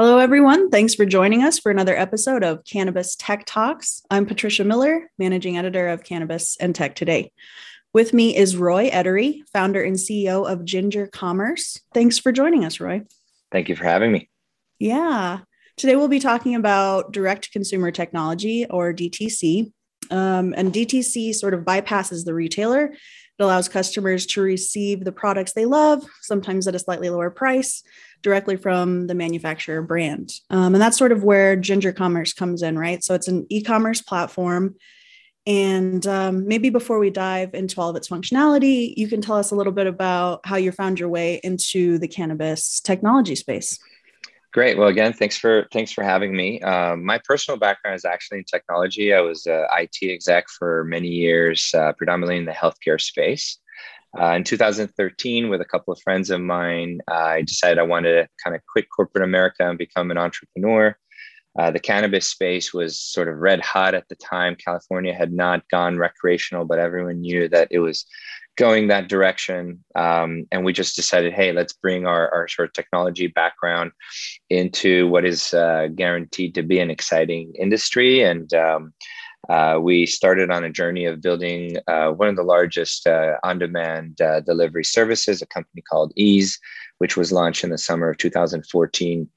Hello, everyone. Thanks for joining us for another episode of Cannabis Tech Talks. I'm Patricia Miller, managing editor of Cannabis and Tech Today. With me is Roy Edery, founder and CEO of Ginger Commerce. Thanks for joining us, Roy. Thank you for having me. Yeah. Today we'll be talking about direct consumer technology or DTC. Um, and DTC sort of bypasses the retailer. It allows customers to receive the products they love, sometimes at a slightly lower price, directly from the manufacturer brand. Um, and that's sort of where Ginger Commerce comes in, right? So it's an e commerce platform and um, maybe before we dive into all of its functionality, you can tell us a little bit about how you found your way into the cannabis technology space. Great. Well, again, thanks for thanks for having me. Um, my personal background is actually in technology. I was a IT exec for many years, uh, predominantly in the healthcare space. Uh, in 2013, with a couple of friends of mine, I decided I wanted to kind of quit corporate America and become an entrepreneur. Uh, the cannabis space was sort of red hot at the time. California had not gone recreational, but everyone knew that it was going that direction. Um, and we just decided, hey, let's bring our, our sort of technology background into what is uh, guaranteed to be an exciting industry. And um, uh, we started on a journey of building uh, one of the largest uh, on demand uh, delivery services, a company called Eaze, which was launched in the summer of 2014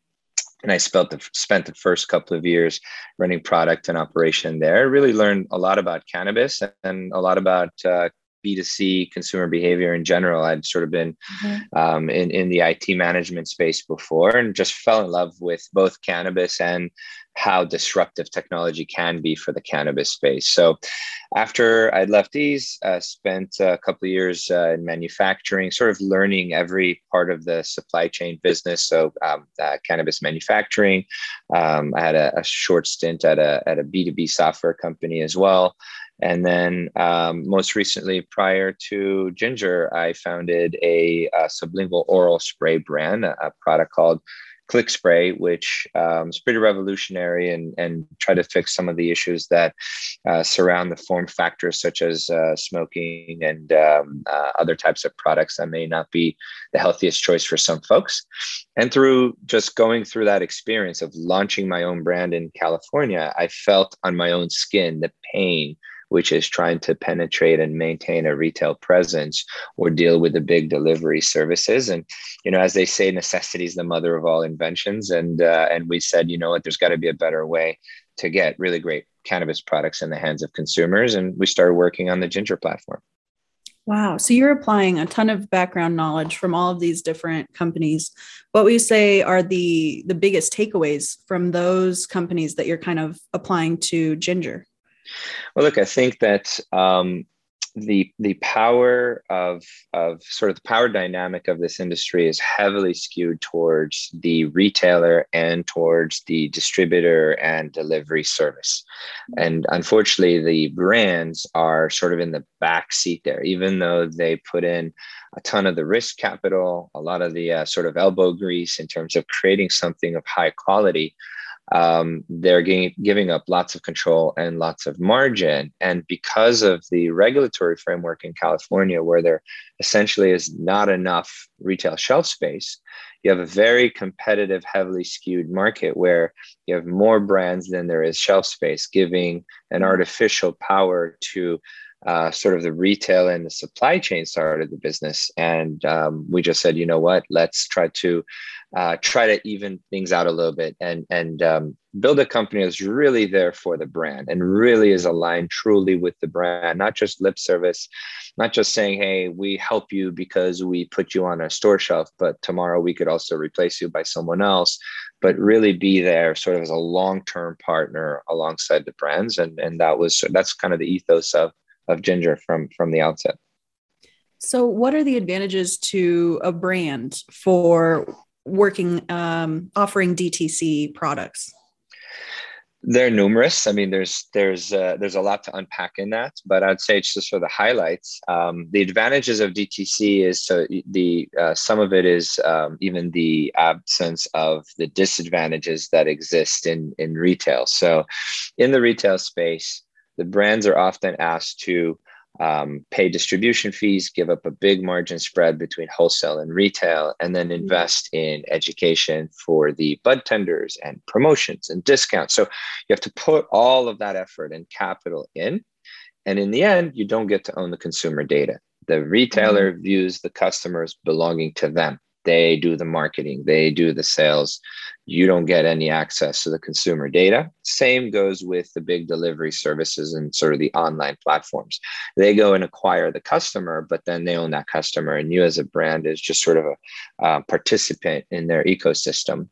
and I spent the, spent the first couple of years running product and operation there. Really learned a lot about cannabis and a lot about uh, B2C consumer behavior in general. I'd sort of been mm-hmm. um, in, in the IT management space before and just fell in love with both cannabis and how disruptive technology can be for the cannabis space. So, after I'd left Eaze, uh, spent a couple of years uh, in manufacturing, sort of learning every part of the supply chain business. So, um, uh, cannabis manufacturing. Um, I had a, a, short stint at a at a B two B software company as well. And then, um, most recently, prior to Ginger, I founded a, a sublingual oral spray brand, a, a product called Click Spray, which um, is pretty revolutionary and, and try to fix some of the issues that uh, surround the form factors, such as uh, smoking and um, uh, other types of products that may not be the healthiest choice for some folks. And through just going through that experience of launching my own brand in California, I felt on my own skin the pain which is trying to penetrate and maintain a retail presence or deal with the big delivery services. And you know, as they say, necessity is the mother of all inventions. And uh, and we said, you know what, there's got to be a better way to get really great cannabis products in the hands of consumers. And we started working on the Ginger platform. Wow. So you're applying a ton of background knowledge from all of these different companies. What would you say are the the biggest takeaways from those companies that you're kind of applying to Ginger? Well, look, I think that um, the the power of of sort of the power dynamic of this industry is heavily skewed towards the retailer and towards the distributor and delivery service. And unfortunately the brands are sort of in the back seat there. Even though they put in a ton of the risk capital a lot of the uh, sort of elbow grease in terms of creating something of high quality um, they're giving, up lots of control and lots of margin. And because of the regulatory framework in California, where there essentially is not enough retail shelf space, you have a very competitive, heavily skewed market where you have more brands than there is shelf space, giving an artificial power to uh, sort of the retail and the supply chain side of the business. And um, we just said, you know what, let's try to uh, try to even things out a little bit and and um, build a company that's really there for the brand and really is aligned truly with the brand, not just lip service, not just saying, hey, we help you because we put you on a store shelf, but tomorrow we could also replace you by someone else, but really be there sort of as a long-term partner alongside the brands. And and that was that's kind of the ethos of of Ginger from from the outset. So, what are the advantages to a brand for working um, offering DTC products? They're numerous. I mean, there's there's uh, there's a lot to unpack in that, but I'd say it's just for the highlights. Um, the advantages of DTC is so the uh, some of it is um, even the absence of the disadvantages that exist in in retail. So, in the retail space, the brands are often asked to um, pay distribution fees, give up a big margin spread between wholesale and retail, and then mm-hmm. invest in education for the bud tenders and promotions and discounts. So you have to put all of that effort and capital in. And in the end, you don't get to own the consumer data. The retailer mm-hmm. views the customers belonging to them. They do the marketing, they do the sales. You don't get any access to the consumer data. Same goes with the big delivery services and sort of the online platforms. They go and acquire the customer, but then they own that customer. And you, as a brand, is just sort of a uh, participant in their ecosystem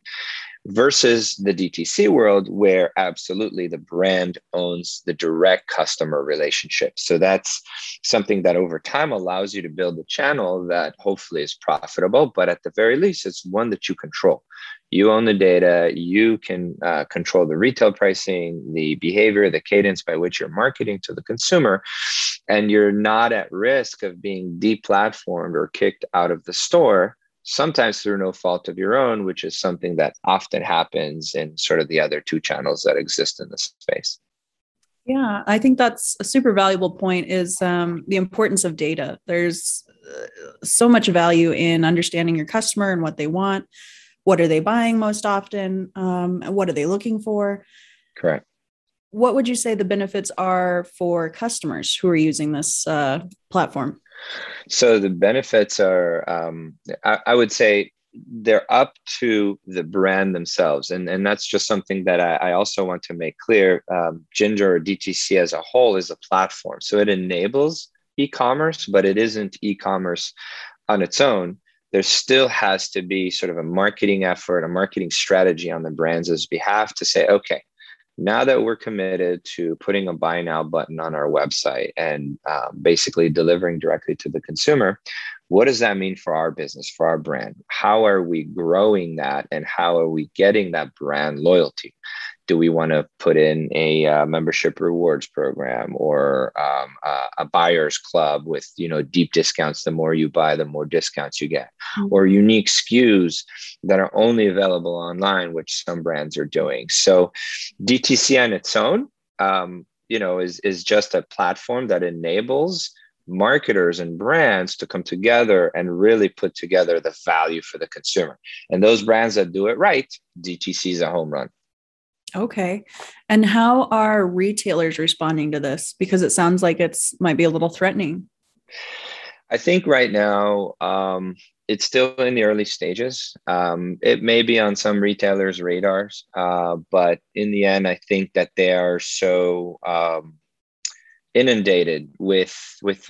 versus the DTC world, where absolutely the brand owns the direct customer relationship. So that's something that over time allows you to build a channel that hopefully is profitable, but at the very least, it's one that you control. You own the data, you can uh, control the retail pricing, the behavior, the cadence by which you're marketing to the consumer, and you're not at risk of being deplatformed or kicked out of the store sometimes through no fault of your own, which is something that often happens in sort of the other two channels that exist in the space. Yeah, I think that's a super valuable point is um, the importance of data. There's uh, so much value in understanding your customer and what they want. What are they buying most often? Um, what are they looking for? Correct. What would you say the benefits are for customers who are using this uh, platform? So the benefits are, um, I, I, would say, they're up to the brand themselves, and and that's just something that I, I also want to make clear. Um, Ginger or DTC as a whole is a platform, so it enables e-commerce, but it isn't e-commerce on its own. There still has to be sort of a marketing effort, a marketing strategy on the brand's behalf to say, okay, now that we're committed to putting a buy now button on our website and um, basically delivering directly to the consumer, what does that mean for our business, for our brand? How are we growing that and how are we getting that brand loyalty? Do we want to put in a uh, membership rewards program or um, uh, a buyers club with you know deep discounts? The more you buy the more discounts you get. Mm-hmm. or unique skus that are only available online which some brands are doing. So dtc on its own um, you know is is just a platform that enables marketers and brands to come together and really put together the value for the consumer. And those brands that do it right dtc is a home run Okay. And how are retailers responding to this? Because it sounds like it's might be a little threatening. I think right now um, it's still in the early stages. Um, it may be on some retailers' radars, uh, but in the end, I think that they are so um, inundated with with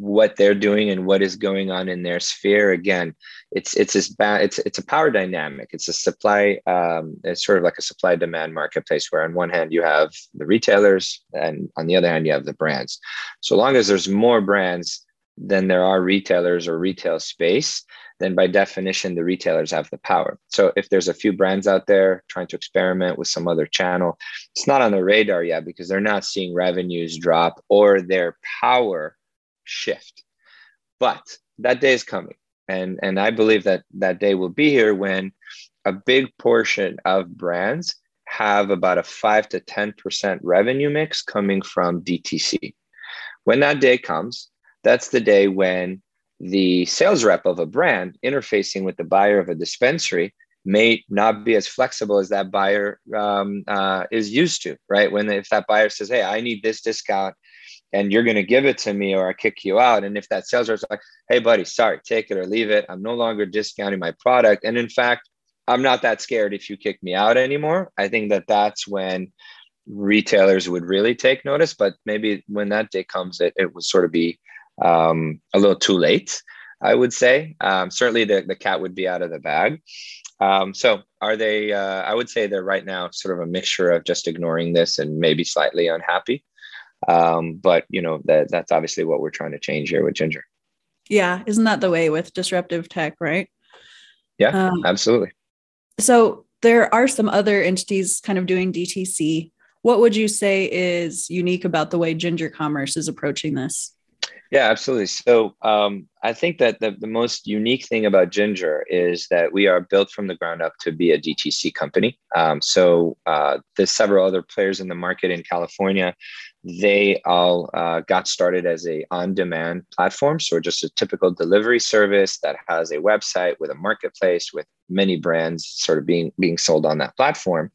what they're doing and what is going on in their sphere. Again it's it's this bad it's it's a power dynamic. It's a supply um, it's sort of like a supply demand marketplace where on one hand you have the retailers and on the other hand you have the brands. So long as there's more brands than there are retailers or retail space then by definition the retailers have the power. So if there's a few brands out there trying to experiment with some other channel it's not on the radar yet because they're not seeing revenues drop or their power shift. But that day is coming. And, and I believe that that day will be here when a big portion of brands have about a 5 to 10% revenue mix coming from DTC. When that day comes, that's the day when the sales rep of a brand interfacing with the buyer of a dispensary may not be as flexible as that buyer um, uh, is used to, right? When if that buyer says, "Hey, I need this discount and you're going to give it to me or I kick you out. And if that sales rep's like, hey, buddy, sorry, take it or leave it. I'm no longer discounting my product. And in fact, I'm not that scared if you kick me out anymore. I think that that's when retailers would really take notice. But maybe when that day comes, it, it would sort of be um, a little too late, I would say. Um, certainly the, the cat would be out of the bag. Um, so are they, uh, I would say they're right now sort of a mixture of just ignoring this and maybe slightly unhappy. Um, but you know that that's obviously what we're trying to change here with Ginger. Yeah, isn't that the way with disruptive tech, right? Yeah, um, absolutely. So there are some other entities kind of doing DTC. What would you say is unique about the way Ginger Commerce is approaching this? Yeah, absolutely. So um, I think that the, the most unique thing about Ginger is that we are built from the ground up to be a DTC company. Um, so uh, there's several other players in the market in California. They all uh, got started as a on-demand platform, so just a typical delivery service that has a website with a marketplace with many brands sort of being being sold on that platform,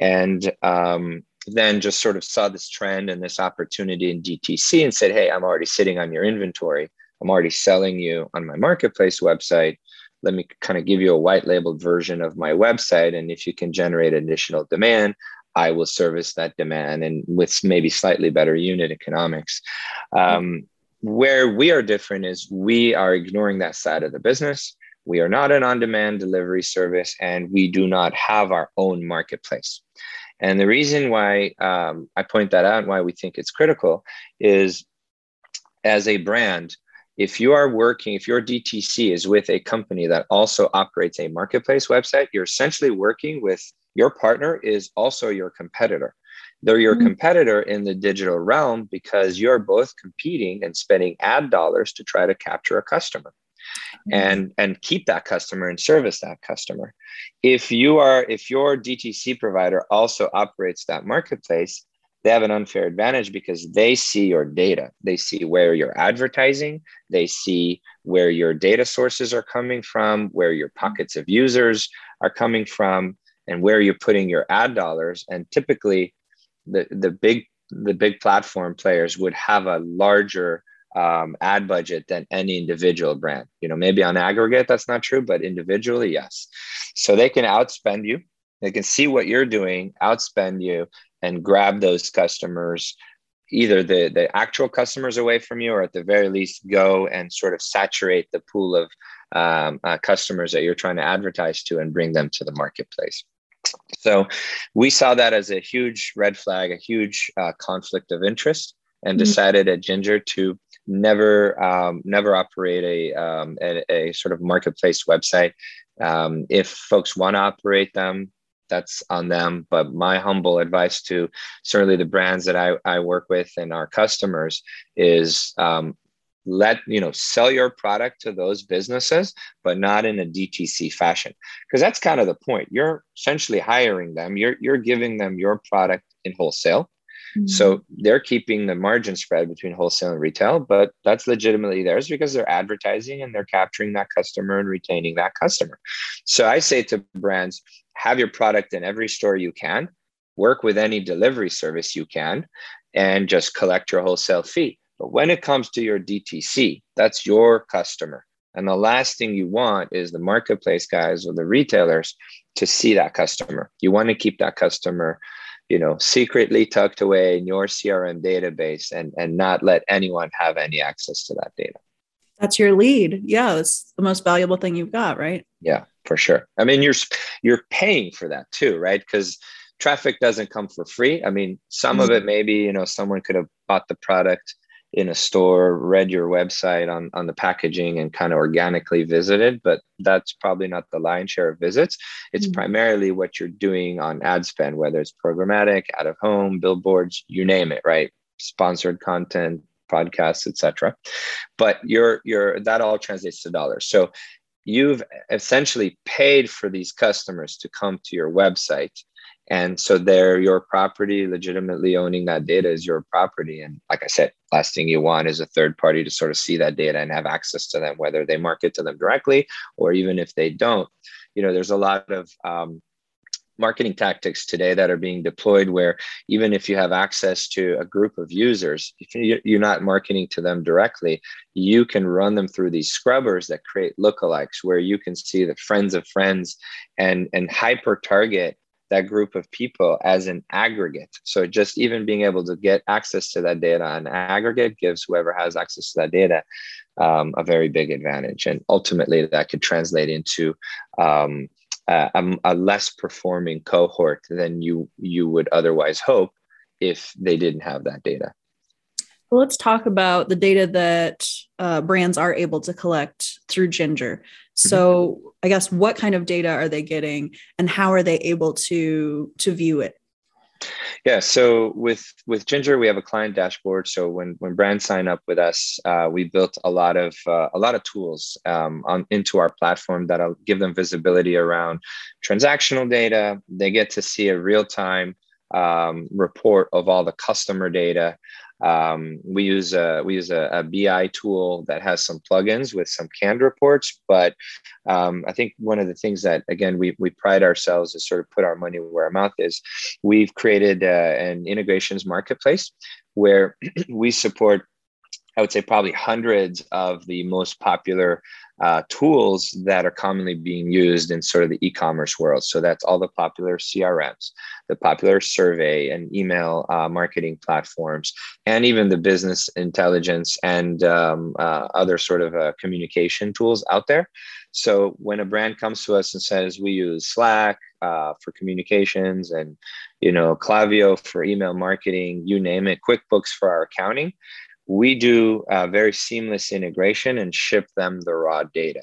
and um, then just sort of saw this trend and this opportunity in DTC and said, Hey, I'm already sitting on your inventory. I'm already selling you on my marketplace website. Let me kind of give you a white labeled version of my website. And if you can generate additional demand, I will service that demand and with maybe slightly better unit economics. Um, where we are different is we are ignoring that side of the business. We are not an on demand delivery service and we do not have our own marketplace. And the reason why um, I point that out and why we think it's critical is as a brand, if you are working, if your DTC is with a company that also operates a marketplace website, you're essentially working with your partner is also your competitor. They're your mm-hmm. competitor in the digital realm because you're both competing and spending ad dollars to try to capture a customer. Mm-hmm. and and keep that customer and service that customer if you are if your dtc provider also operates that marketplace they have an unfair advantage because they see your data they see where you're advertising they see where your data sources are coming from where your mm-hmm. pockets of users are coming from and where you're putting your ad dollars and typically the the big the big platform players would have a larger um, ad budget than any individual brand. You know, maybe on aggregate that's not true, but individually, yes. So they can outspend you. They can see what you're doing, outspend you, and grab those customers, either the the actual customers away from you, or at the very least, go and sort of saturate the pool of um, uh, customers that you're trying to advertise to and bring them to the marketplace. So we saw that as a huge red flag, a huge uh, conflict of interest, and mm-hmm. decided at Ginger to never um, never operate a, um, a, a, sort of marketplace website. Um, if folks want to operate them, that's on them. But my humble advice to certainly the brands that I, I work with and our customers is um, let you know sell your product to those businesses but not in a dtc fashion because that's kind of the point you're essentially hiring them you're you're giving them your product in wholesale so mm-hmm. they're keeping the margin spread between wholesale and retail, but that's legitimately theirs because they're advertising and they're capturing that customer and retaining that customer. So I say to brands, have your product in every store you can, work with any delivery service you can, and just collect your wholesale fee. But when it comes to your DTC, that's your customer. And the last thing you want is the marketplace guys or the retailers to see that customer. You want to keep that customer you know secretly tucked away in your crm database and and not let anyone have any access to that data. That's your lead. Yeah it's the most valuable thing you've got right? Yeah for sure. I mean you're you're paying for that too right? Because traffic doesn't come for free. I mean some mm-hmm. of it maybe you know someone could have bought the product in a store, read your website on, on the packaging and kind of organically visited, but that's probably not the lion's share of visits. It's mm-hmm. primarily what you're doing on ad spend, whether it's programmatic, out of home, billboards, you name it, right? Sponsored content, podcasts, etc. But you're you're that all translates to dollars. So you've essentially paid for these customers to come to your website and so they're your property legitimately owning that data is your property. And like i said last thing you want is a third party to sort of see that data and have access to them whether they market to them directly or even if they don't. You know there's a lot of um, marketing tactics today that are being deployed where even if you have access to a group of users if you're not marketing to them directly you can run them through these scrubbers that create lookalikes where you can see the friends of friends and and hyper target that group of people as an aggregate. So just even being able to get access to that data on aggregate gives whoever has access to that data um, a very big advantage. And ultimately, that could translate into um, a, a, less performing cohort than you you would otherwise hope if they didn't have that data. Let's talk about the data that uh, brands are able to collect through Ginger. So, mm-hmm. I guess what kind of data are they getting, and how are they able to to view it? Yeah. So with with Ginger, we have a client dashboard. So when when brands sign up with us, uh, we built a lot of uh, a lot of tools um, on into our platform that'll give them visibility around transactional data. They get to see a real time um, report of all the customer data. Um, we use a we use a, a, BI tool that has some plugins with some canned reports, but um, I think one of the things that again we we pride ourselves is sort of put our money where our mouth is. We've created uh, an integrations marketplace where we support I would say probably hundreds of the most popular uh, tools that are commonly being used in sort of the e-commerce world. So that's all the popular CRMs, the popular survey and email uh, marketing platforms, and even the business intelligence and um, uh, other sort of uh, communication tools out there. So when a brand comes to us and says we use Slack uh, for communications and you know Klaviyo for email marketing, you name it, QuickBooks for our accounting we do a very seamless integration and ship them the raw data,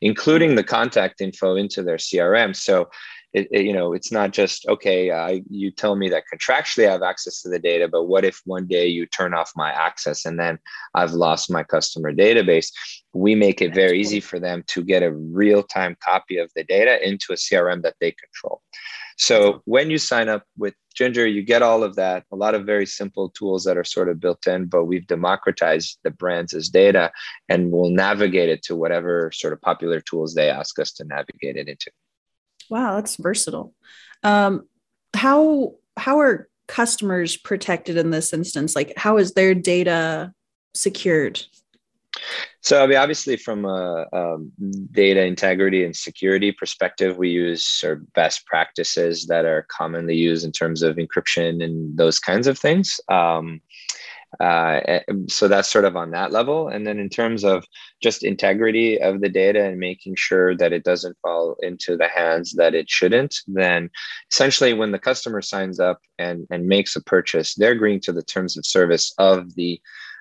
including the contact info into their CRM. So, it, it, you know, it's not just okay. Uh, you tell me that contractually I have access to the data, but what if one day you turn off my access and then I've lost my customer database? We make it very easy for them to get a real time copy of the data into a CRM that they control. So when you sign up with Ginger, you get all of that, a lot of very simple tools that are sort of built in, but we've democratized the brands as data and we'll navigate it to whatever sort of popular tools they ask us to navigate it into. Wow, that's versatile. Um, how how are customers protected in this instance? Like how is their data secured? So, I mean, obviously, from a, a, data integrity and security perspective, we use of best practices that are commonly used in terms of encryption and those kinds of things. Um, uh, eh, so that's sort of on that level. And then in terms of just integrity of the data and making sure that it doesn't fall into the hands that it shouldn't, then essentially when the customer signs up and, and makes a purchase, they're agreeing to the terms of service of the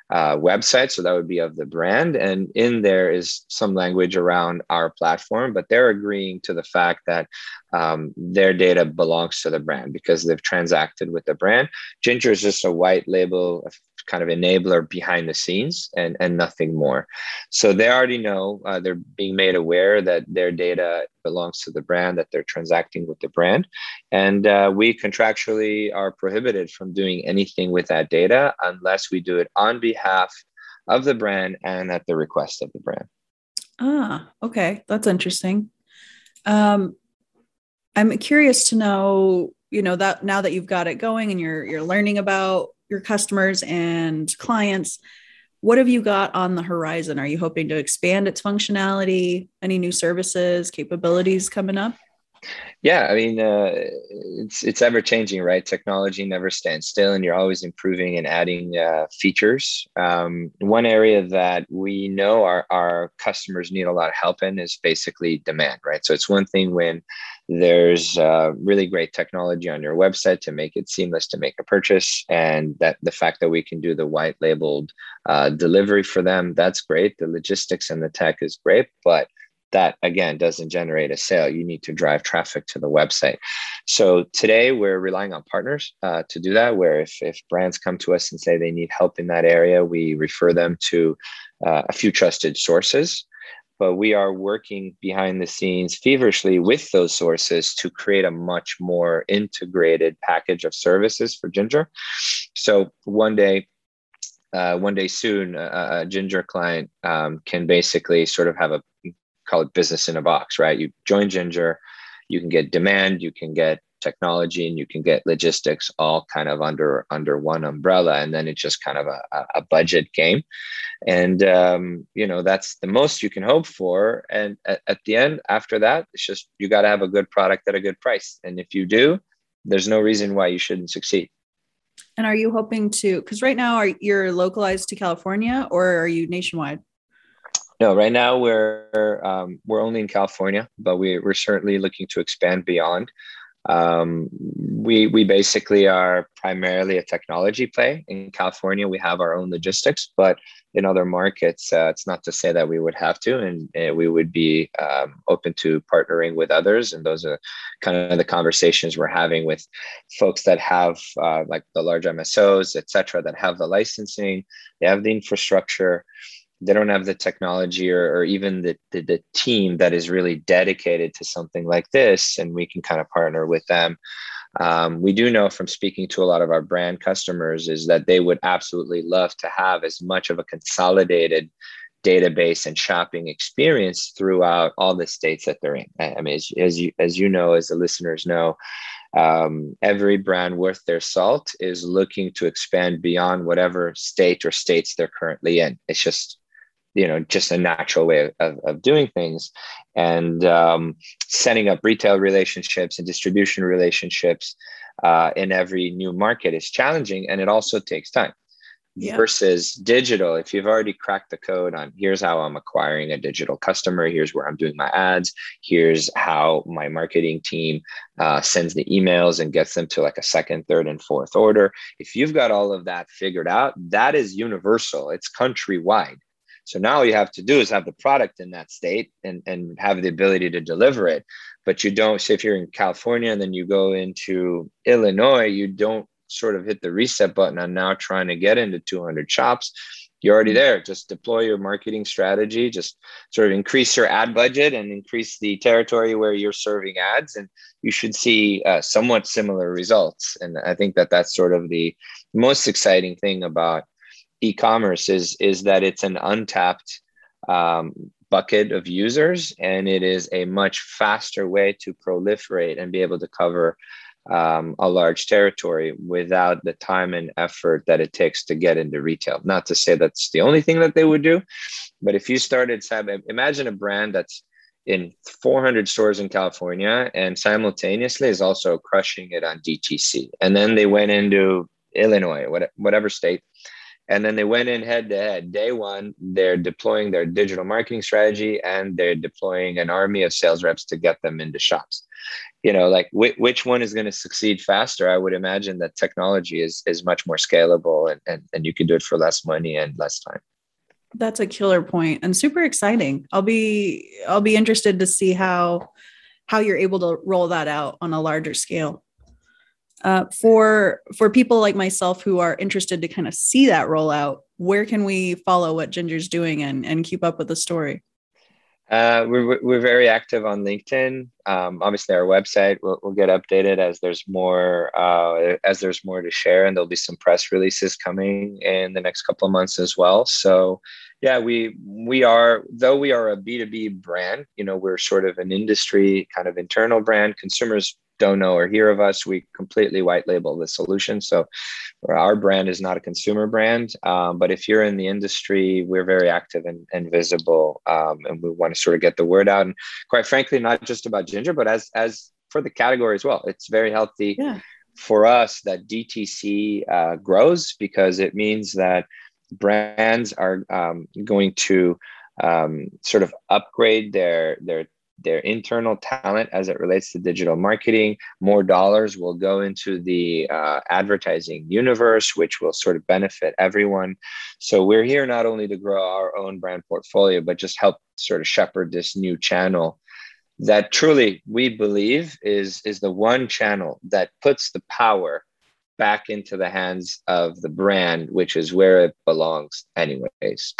uh, website. So that would be of the brand. And in there is some language around our platform, but they're agreeing to the fact that um, their data belongs to the brand because they've transacted with the brand. Ginger is just a white label kind of enabler behind the scenes and, and nothing more. So they already know uh, they're being made aware that their data belongs to the brand, that they're transacting with the brand. And uh, we contractually are prohibited from doing anything with that data unless we do it on behalf of the brand and at the request of the brand. Ah, okay. That's interesting. Um, I'm curious to know, you know, that now that you've got it going and you're you're learning about your customers and clients, what have you got on the horizon? Are you hoping to expand its functionality? Any new services, capabilities coming up? Yeah, I mean, uh, it's it's ever changing, right? Technology never stands still, and you're always improving and adding uh, features. Um, one area that we know our our customers need a lot of help in is basically demand, right? So it's one thing when there's uh, really great technology on your website to make it seamless to make a purchase, and that the fact that we can do the white labeled uh, delivery for them, that's great. The logistics and the tech is great, but that again doesn't generate a sale. You need to drive traffic to the website. So today we're relying on partners uh, to do that where if, if brands come to us and say they need help in that area we refer them to uh, a few trusted sources but we are working behind the scenes feverishly with those sources to create a much more integrated package of services for ginger so one day uh, one day soon, a, a Ginger client um, can basically sort of have a call it business in a box, right? You join Ginger, you can get demand, you can get technology, and you can get logistics all kind of under under one umbrella, and then it's just kind of a, a budget game. And um, you know that's the most you can hope for. And at, at the end, after that, it's just you got to have a good product at a good price. And if you do, there's no reason why you shouldn't succeed. And are you hoping to? Because right now, are you're localized to California, or are you nationwide? No, right now we're um, we're only in California, but we, we're certainly looking to expand beyond. Um, we we basically are primarily a technology play in California. We have our own logistics, but in other markets, uh, it's not to say that we would have to, and, we would be um, open to partnering with others. And those are kind of the conversations we're having with folks that have uh, like the large MSOs, et cetera, that have the licensing, they have the infrastructure, they don't have the technology or, or even the, the, the team that is really dedicated to something like this, and we can kind of partner with them. Um, we do know from speaking to a lot of our brand customers is that they would absolutely love to have as much of a consolidated database and shopping experience throughout all the states that they're in. I mean, as, as you as you know, as the listeners know, um, every brand worth their salt is looking to expand beyond whatever state or states they're currently in. It's just you know just a natural way of, of doing things. And um, setting up retail relationships and distribution relationships uh, in every new market is challenging and it also takes time yeah. versus digital. If you've already cracked the code on here's how i'm acquiring a digital customer here's where i'm doing my ads here's how my marketing team uh, sends the emails and gets them to like a second third and fourth order. If you've got all of that figured out that is universal. It's countrywide so now all you have to do is have the product in that state and, and have the ability to deliver it. But you don't, say if you're in California and then you go into Illinois, you don't sort of hit the reset button on now trying to get into 200 shops. You're already there. Just deploy your marketing strategy, just sort of increase your ad budget and increase the territory where you're serving ads. And you should see uh, somewhat similar results. And I think that that's sort of the most exciting thing about e-commerce is is that it's an untapped um, bucket of users and it is a much faster way to proliferate and be able to cover um, a large territory without the time and effort that it takes to get into retail not to say that's the only thing that they would do but if you started imagine a brand that's in 400 stores in California and simultaneously is also crushing it on DTC. And then they went into Illinois, whatever state, and then they went in head to head. Day one, they're deploying their digital marketing strategy and they're deploying an army of sales reps to get them into shops. You know, like wh- which one is going to succeed faster? I would imagine that technology is is much more scalable and, and, and you can do it for less money and less time. That's a killer point and super exciting. I'll be I'll be interested to see how how you're able to roll that out on a larger scale uh, for for people like myself who are interested to kind of see that rollout where can we follow what ginger's doing and, and keep up with the story? Uh, we're, we're very active on linkedin. Um, obviously our website will, will get updated as there's more uh, as there's more to share and there'll be some press releases coming in the next couple of months as well. So yeah we we are though we are a b2b brand you know we're sort of an industry kind of internal brand consumers don't know or hear of us, we completely white label the solution. So our brand is not a consumer brand, um, but if you're in the industry, we're very active and, and visible, um, and we want to sort of get the word out. And quite frankly, not just about ginger, but as as for the category as well, it's very healthy yeah. for us that DTC uh, grows because it means that brands are um, going to um, sort of upgrade their their their internal talent as it relates to digital marketing. More dollars will go into the uh, advertising universe, which will sort of benefit everyone. So we're here not only to grow our own brand portfolio, but just help sort of shepherd this new channel that truly we believe is is the one channel that puts the power back into the hands of the brand which is where it belongs anyways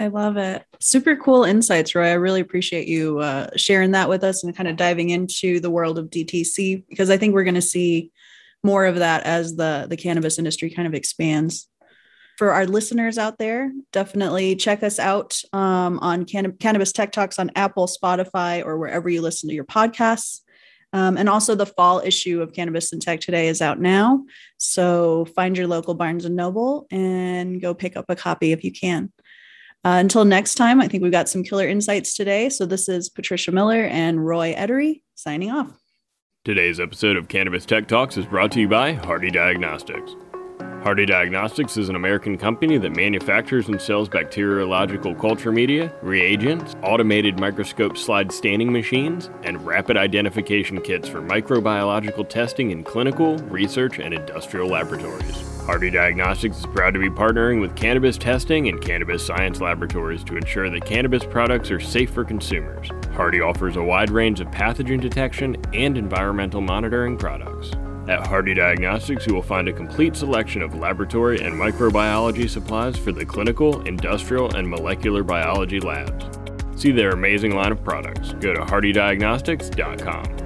I love it. Super cool insights, Roy. I really appreciate you uh, sharing that with us and kind of diving into the world of DTC because I think we're going to see more of that as the the cannabis industry kind of expands. For our listeners out there, definitely check us out um, on Can- Cannabis Tech Talks on Apple, Spotify, or wherever you listen to your podcasts. Um, and also, the fall issue of Cannabis and Tech Today is out now. So find your local Barnes and Noble and go pick up a copy if you can. Uh, until next time, I think we've got some killer insights today. So this is Patricia Miller and Roy Edery signing off. Today's episode of Cannabis Tech Talks is brought to you by Hardy Diagnostics. Hardy Diagnostics is an American company that manufactures and sells bacteriological culture media, reagents, automated microscope slide staining machines, and rapid identification kits for microbiological testing in clinical, research, and industrial laboratories. Hardy Diagnostics is proud to be partnering with cannabis testing and cannabis science laboratories to ensure that cannabis products are safe for consumers. Hardy offers a wide range of pathogen detection and environmental monitoring products. At Hardy Diagnostics, you will find a complete selection of laboratory and microbiology supplies for the clinical, industrial, and molecular biology labs. See their amazing line of products. Go to hardydiagnostics.com.